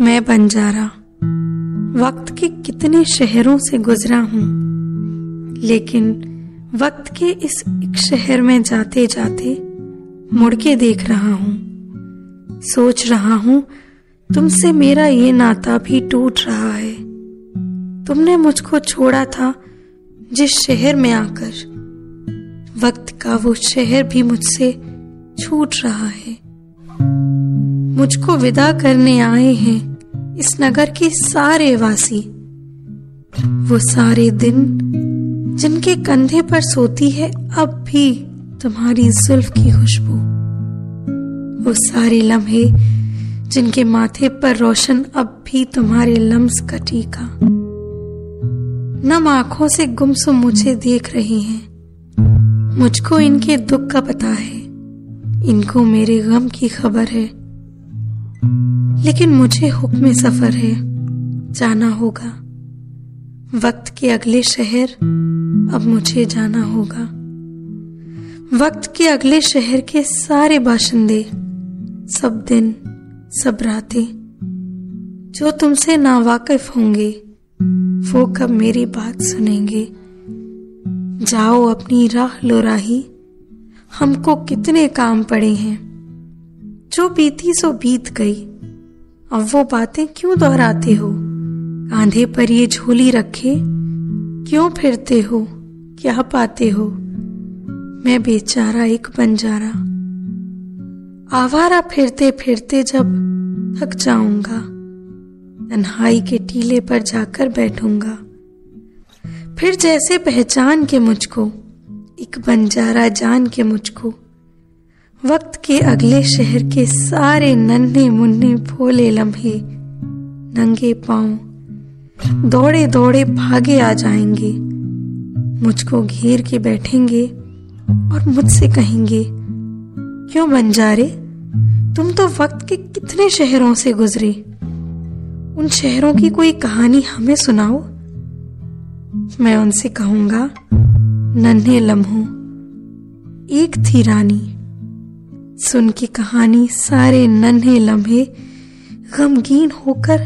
मैं बंजारा वक्त के कितने शहरों से गुजरा हूँ। लेकिन वक्त के इस एक शहर में जाते जाते मुड़ के देख रहा हूँ। सोच रहा हूँ, तुमसे मेरा ये नाता भी टूट रहा है। तुमने मुझको छोड़ा था जिस शहर में आकर। वक्त का वो शहर भी मुझसे छूट रहा है। मुझको विदा करने आए हैं। इस नगर के सारे वासी। वो सारे दिन जिनके कंधे पर सोती है, अब भी तुम्हारी जुल्फ की खुशबू। वो सारे लम्हे जिनके माथे पर रोशन, अब भी तुम्हारे लम्स का टीका। नम आँखों से गुमसुम मुझे देख रही हैं। मुझको इनके दुख का पता है। इनको मेरे गम की खबर है। लेकिन मुझे हुक्म सफ़र है। जाना होगा। वक्त के अगले शहर, अब मुझे जाना होगा। वक्त के अगले शहर के सारे बाशिंदे, सब दिन, सब रातें, जो तुमसे नावाकिफ होंगे, वो कब मेरी बात सुनेंगे। जाओ अपनी राह लो राही, हमको कितने काम पड़े हैं। जो बीती सो बीत गई अब वो बातें क्यों दोहराते हो? कांधे पर ये झोली रखे, क्यों फिरते हो? क्या पाते हो? मैं बेचारा एक बंजारा। आवारा फिरते फिरते जब थक जाऊँगा, तन्हाई के टीले पर जाकर बैठूँगा। फिर जैसे पहचान के मुझको, एक बंजारा जान के मुझको वक्त के अगले शहर के सारे नन्हे मुन्ने भोले लम्हे, नंगे पाँव, दौड़े दौड़े भागे आ जाएँगे। मुझको घेर के बैठेंगे और मुझसे कहेंगे, क्यों बंजारे? तुम तो वक्त के कितने शहरों से गुजरे। उन शहरों की कोई कहानी हमें सुनाओ। मैं उनसे कहूँगा, नन्हे लम्हों, एक थी रानी। सुन की कहानी सारे नन्हे लम्हे गमगीन होकर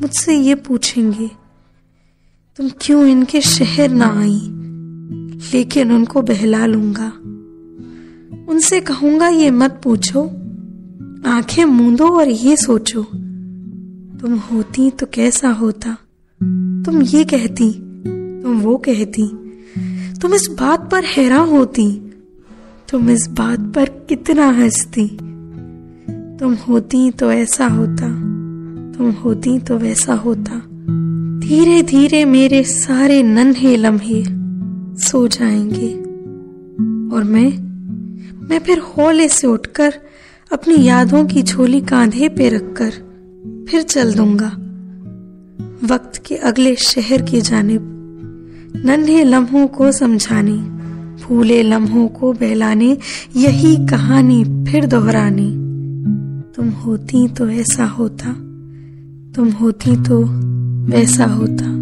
मुझसे ये पूछेंगे, तुम क्यों इनके शहर ना आई? लेकिन उनको बहला लूँगा। उनसे कहूँगा, ये मत पूछो। आँखें मूंदो और ये सोचो, तुम होती तो कैसा होता? तुम ये कहती, तुम वो कहती। तुम इस बात पर हैरान होती तुम इस बात पर कितना हंसती। तुम होती तो ऐसा होता, तुम होती तो वैसा होता। धीरे धीरे मेरे सारे नन्हे लम्हे सो जाएँगे। और मैं मैं फिर होले से उठकर अपनी यादों की झोली कांधे पे रखकर फिर चल दूँगा। वक्त के अगले शहर की जानिब नन्हे लम्हों को समझाने। फूले लम्हों को बहलाने, यही कहानी फिर दोहराने। तुम होती तो ऐसा होता, तुम होती तो वैसा होता।